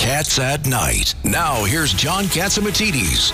Cats at Night. Now, here's John Catsimatidis.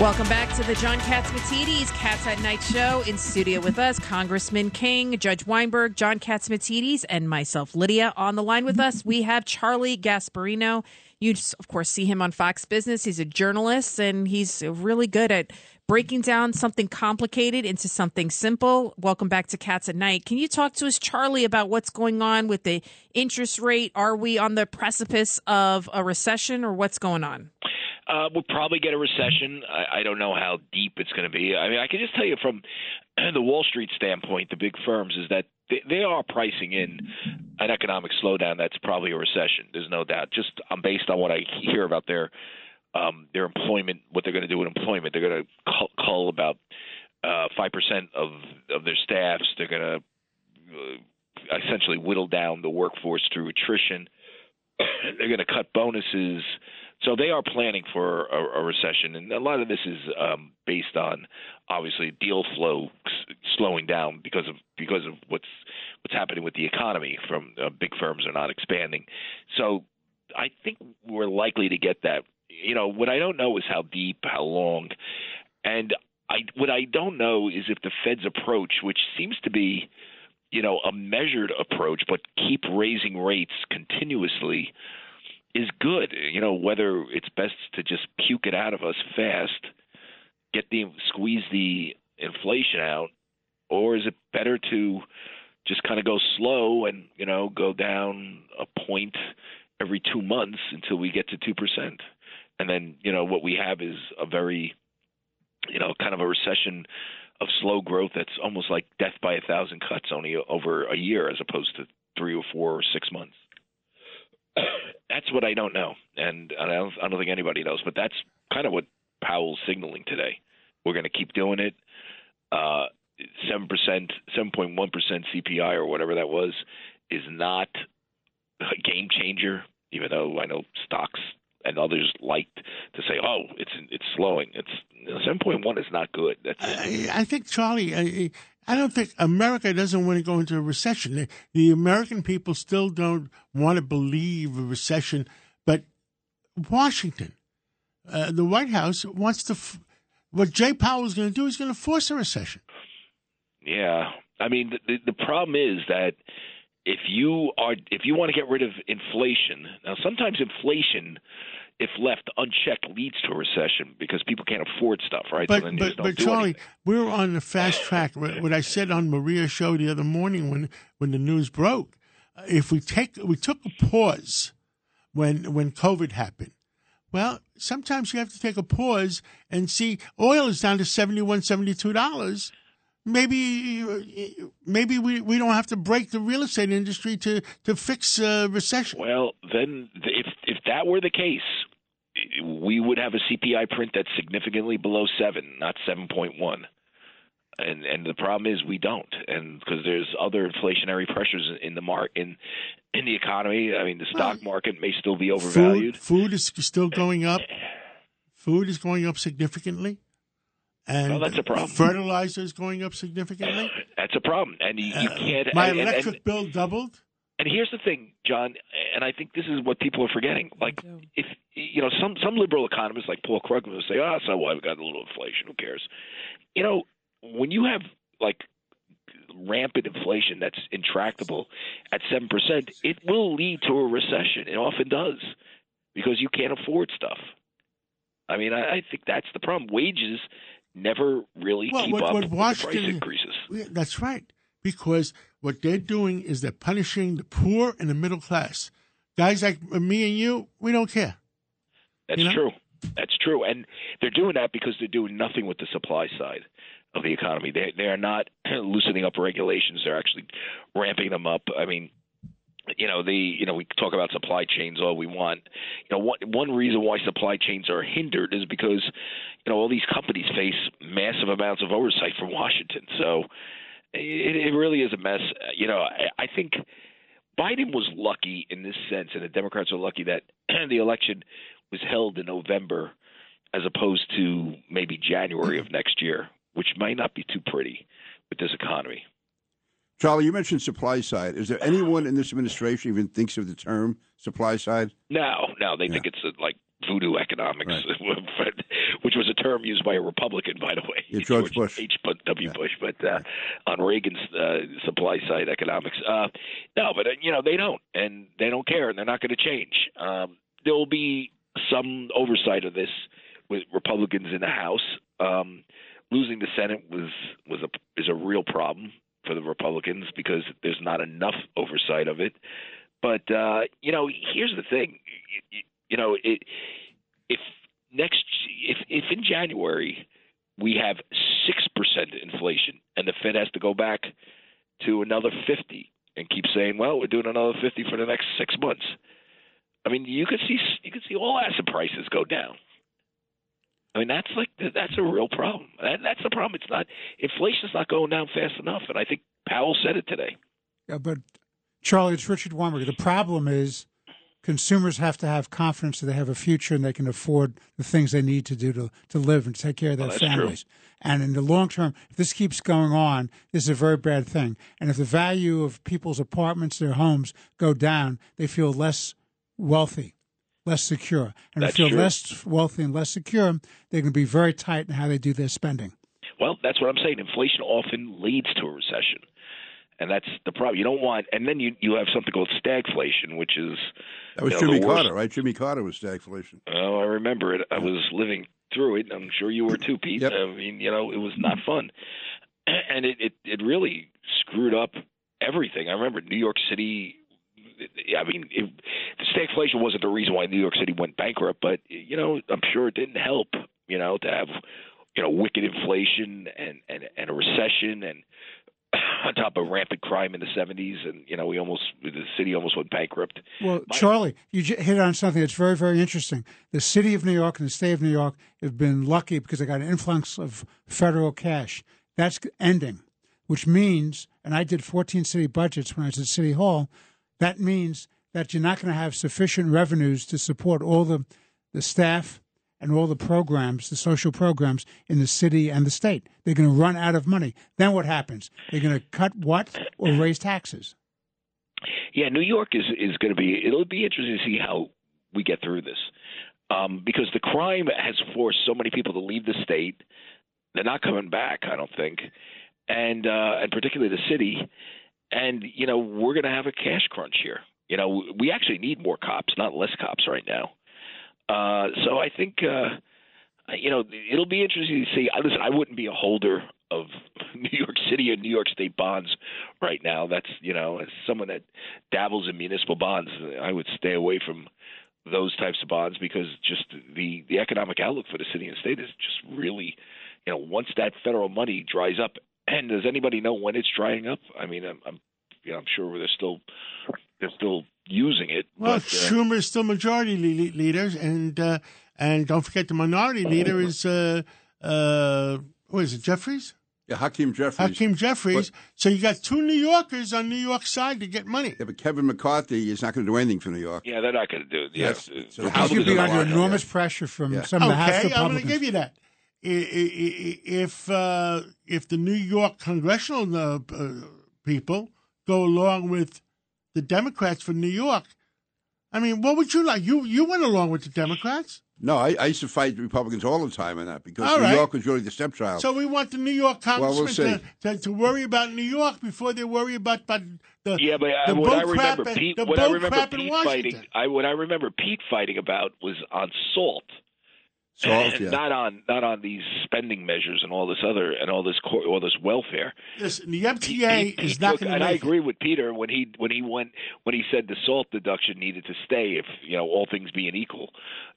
Welcome back to the John Catsimatidis Cats at Night show. In studio with us, Congressman King, Judge Weinberg, John Catsimatidis, and myself, Lydia. On the line with us, we have Charlie Gasparino. You, of course, see him on Fox Business. He's a journalist, and he's really good at breaking down something complicated into something simple. Welcome back to Cats at Night. Can you talk to us, Charlie, about what's going on with the interest rate? Are we on the precipice of a recession, or what's going on? Uh, we'll probably get a recession. I, I don't know how deep it's going to be. I mean, I can just tell you from the Wall Street standpoint, the big firms is that they, are pricing in an economic slowdown. That's probably a recession. There's no doubt. Just um, based on what I hear about their um, their employment, what they're going to do with employment, they're going to cull, about uh, five uh, percent of of their staffs. They're going to uh, essentially whittle down the workforce through attrition. they're going to cut bonuses. So they are planning for a, a recession, and a lot of this is um, based on obviously deal flow s- slowing down because of because of what's what's happening with the economy. From uh, big firms are not expanding, so I think we're likely to get that. You know, what I don't know is how deep, how long, and I what I don't know is if the Fed's approach, which seems to be, you know, a measured approach, but keep raising rates continuously is good. You know, whether it's best to just puke it out of us fast, get the squeeze the inflation out, or is it better to just kind of go slow and you know go down a point every two months until we get to two percent, and then you know what we have is a very you know kind of a recession of slow growth that's almost like death by a thousand cuts only over a year as opposed to three or four or six months that's what I don't know, and I don't, I don't think anybody knows. But that's kind of what Powell's signaling today. We're going to keep doing it. Uh, seven percent, seven point one percent CPI or whatever that was, is not a game changer. Even though I know stocks and others liked to say, "Oh, it's it's slowing." It's seven point one is not good. That's I, I think Charlie. I, I don't think America doesn't want to go into a recession. The, the American people still don't want to believe a recession, but Washington, uh, the White House wants to. F- what Jay Powell is going to do is going to force a recession. Yeah, I mean the, the problem is that if you are if you want to get rid of inflation now sometimes inflation if left unchecked, leads to a recession because people can't afford stuff, right? But so but, but Charlie, anything. we're on the fast track. what I said on Maria's show the other morning when when the news broke, uh, if we take we took a pause when when COVID happened. Well, sometimes you have to take a pause and see oil is down to 71 72 dollars maybe maybe we, we don't have to break the real estate industry to to fix a recession. Well, then if if that were the case, we would have a CPI print that's significantly below seven, not seven point one. And and the problem is we don't, and because there's other inflationary pressures in the mark in in the economy. I mean, the stock market may still be overvalued. Food, food is still going up. Eh. Food is going up significantly. And well, that's a problem. Fertilizer is going up significantly. That's a problem, and you, you uh, can't. Uh, my and, electric and, bill doubled. And here's the thing, John, and I think this is what people are forgetting. Like, if you know, some some liberal economists like Paul Krugman will say, "Oh, so what? We've got a little inflation. Who cares?" You know, when you have like rampant inflation that's intractable at seven percent, it will lead to a recession. It often does because you can't afford stuff. I mean, I, I think that's the problem. Wages never really well, keep what, up what with Washington, the price increases. That's right, because what they're doing is they're punishing the poor and the middle class. Guys like me and you, we don't care. That's you know? true. That's true, and they're doing that because they're doing nothing with the supply side of the economy. They they are not loosening up regulations; they're actually ramping them up. I mean, you know the you know we talk about supply chains all we want. You know one one reason why supply chains are hindered is because you know all these companies face massive amounts of oversight from Washington. So it, it really is a mess. You know I, I think Biden was lucky in this sense, and the Democrats are lucky that the election was held in November as opposed to maybe January of next year, which might not be too pretty with this economy. Charlie, you mentioned supply side. Is there anyone in this administration even thinks of the term supply side? No, no, they yeah. think it's uh, like voodoo economics, right. which was a term used by a Republican, by the way, yeah, George, George Bush, H. W. Yeah. Bush, but uh, on Reagan's uh, supply side economics. Uh, no, but uh, you know they don't, and they don't care, and they're not going to change. Um, there will be some oversight of this with Republicans in the House. Um, losing the Senate was was a is a real problem for the Republicans because there's not enough oversight of it. But uh, you know, here's the thing. You, you know, it, if next if if in January we have six percent inflation and the Fed has to go back to another fifty and keep saying, well, we're doing another fifty for the next six months. I mean, you could see you could see all asset prices go down. I mean, that's like that's a real problem. That, that's the problem. It's not inflation's not going down fast enough, and I think Powell said it today. Yeah, but Charlie, it's Richard Weinberg. The problem is consumers have to have confidence that they have a future and they can afford the things they need to do to, to live and take care of their well, families. True. And in the long term, if this keeps going on, this is a very bad thing. And if the value of people's apartments, their homes go down, they feel less wealthy less secure. And that's if you're true. less wealthy and less secure, they're going to be very tight in how they do their spending. Well, that's what I'm saying. Inflation often leads to a recession. And that's the problem. You don't want, and then you you have something called stagflation, which is that was you know, Jimmy Carter, right? Jimmy Carter was stagflation. Oh, I remember it. I was living through it. I'm sure you were too, Pete. Yep. I mean, you know, it was not fun, and it it, it really screwed up everything. I remember New York City I mean, it, the stagflation wasn't the reason why New York City went bankrupt, but you know, I'm sure it didn't help. You know, to have you know wicked inflation and and, and a recession and on top of rampant crime in the 70s, and you know we almost the city almost went bankrupt. Well, My, Charlie, you hit on something that's very very interesting. The city of New York and the state of New York have been lucky because they got an influx of federal cash. That's ending, which means, and I did 14 city budgets when I was at City Hall. That means that you're not going to have sufficient revenues to support all the, the staff and all the programs, the social programs in the city and the state. They're going to run out of money. Then what happens? They're going to cut what or raise taxes. Yeah, New York is is going to be. It'll be interesting to see how we get through this, um, because the crime has forced so many people to leave the state. They're not coming back, I don't think, and uh, and particularly the city and you know we're going to have a cash crunch here. You know, we actually need more cops, not less cops right now. Uh, so I think uh, you know it'll be interesting to see. Listen, I wouldn't be a holder of New York City or New York State bonds right now. That's you know, as someone that dabbles in municipal bonds, I would stay away from those types of bonds because just the the economic outlook for the city and state is just really, you know, once that federal money dries up and does anybody know when it's drying up? I mean, I'm, I'm you know, I'm sure they're still they're still using it. Well, but, uh, Schumer is still majority le- leader, and uh, and don't forget the minority leader is uh, uh, what is it, Jeffries? Yeah, Hakeem Jeffries. Hakeem Jeffries. But, so you got two New Yorkers on New York side to get money. Yeah, but Kevin McCarthy is not going to do anything for New York. Yeah, they're not going to do it. Yes. So He's going to be under enormous pressure from Yeah. some of the House Okay, I'm going to give you that. I- I- I- If uh, if the New York congressional uh, uh, people go along with the Democrats for New York, I mean, what would you like? You you went along with the Democrats, No, I, I used to fight the Republicans all the time on that because All New right. York was really the stepchild. so we want the New York Well, we'll to, to, to worry about New York before they worry about, about the Yeah, but the uh, what I remember crap, Pete, the what I remember crap in Pete Washington. fighting, I what I remember Pete fighting about was on salt. Salt, and yeah. not on not on these spending measures and all this other and all this cor- all this welfare. Listen, the Pete- MTA Pete- is Pete not took- going to and I make agree with Peter when he when he went when he said the salt deduction needed to stay if you know all things being equal.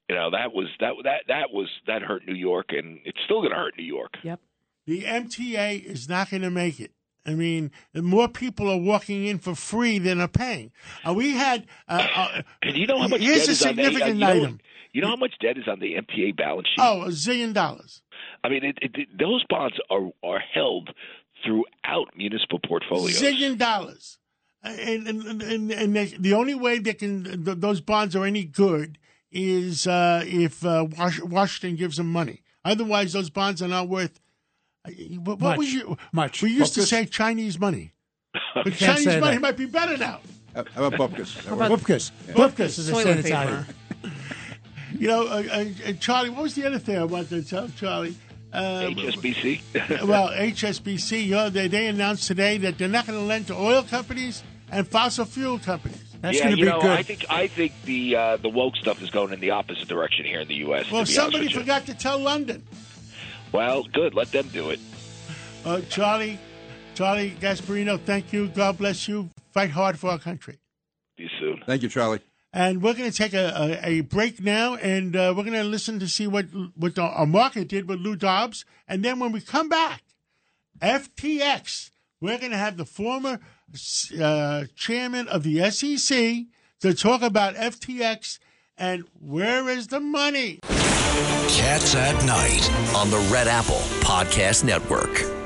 You know that was that that that was that hurt New York and it's still going to hurt New York. Yep. The MTA is not going to make it. I mean, more people are walking in for free than are paying. Uh, we had. Uh, uh, you know how much here's debt a is on the, significant you know, item. You know how much debt is on the MTA balance sheet? Oh, a zillion dollars. I mean, it, it, those bonds are are held throughout municipal portfolios. Zillion dollars. And, and, and, and the the only way they can th- those bonds are any good is uh, if uh, Washington gives them money. Otherwise, those bonds are not worth. Uh, What, what was you? Much. We used to say Chinese money, but Chinese money that. might be better now. How how about Bupkis? Bupkis. Bupkis, as they say Toilet in paper. You know, uh, uh, uh, Charlie. What was the other thing I wanted to tell Charlie? Uh, HSBC. well, HSBC, you know, they, they announced today that they're not going to lend to oil companies and fossil fuel companies. That's yeah, going to be know, good. I think I think the uh, the woke stuff is going in the opposite direction here in the U.S. Well, to be somebody honest with you. forgot to tell London. Well, good. Let them do it. Uh, Charlie, Charlie Gasparino, thank you. God bless you. Fight hard for our country. See you soon. Thank you, Charlie. And we're going to take a, a, a break now, and uh, we're going to listen to see what what the, our market did with Lou Dobbs. And then when we come back, FTX, we're going to have the former uh, chairman of the SEC to talk about FTX and where is the money. Cats at Night. on the Red Apple Podcast Network.